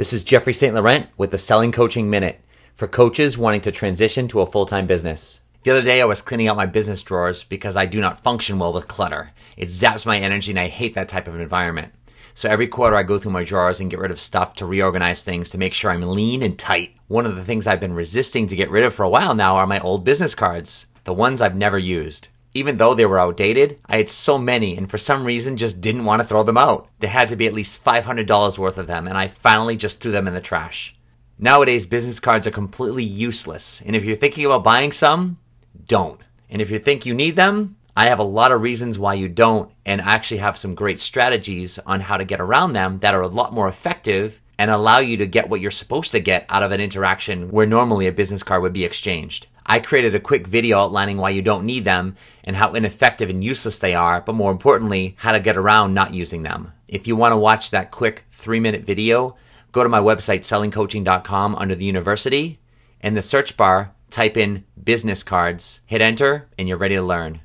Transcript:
This is Jeffrey St. Laurent with the Selling Coaching Minute for coaches wanting to transition to a full time business. The other day, I was cleaning out my business drawers because I do not function well with clutter. It zaps my energy and I hate that type of environment. So every quarter, I go through my drawers and get rid of stuff to reorganize things to make sure I'm lean and tight. One of the things I've been resisting to get rid of for a while now are my old business cards, the ones I've never used. Even though they were outdated, I had so many and for some reason just didn't want to throw them out. There had to be at least $500 worth of them, and I finally just threw them in the trash. Nowadays, business cards are completely useless, and if you're thinking about buying some, don't. And if you think you need them, I have a lot of reasons why you don't, and I actually have some great strategies on how to get around them that are a lot more effective and allow you to get what you're supposed to get out of an interaction where normally a business card would be exchanged. I created a quick video outlining why you don't need them and how ineffective and useless they are, but more importantly, how to get around not using them. If you want to watch that quick three minute video, go to my website, sellingcoaching.com under the university. In the search bar, type in business cards, hit enter, and you're ready to learn.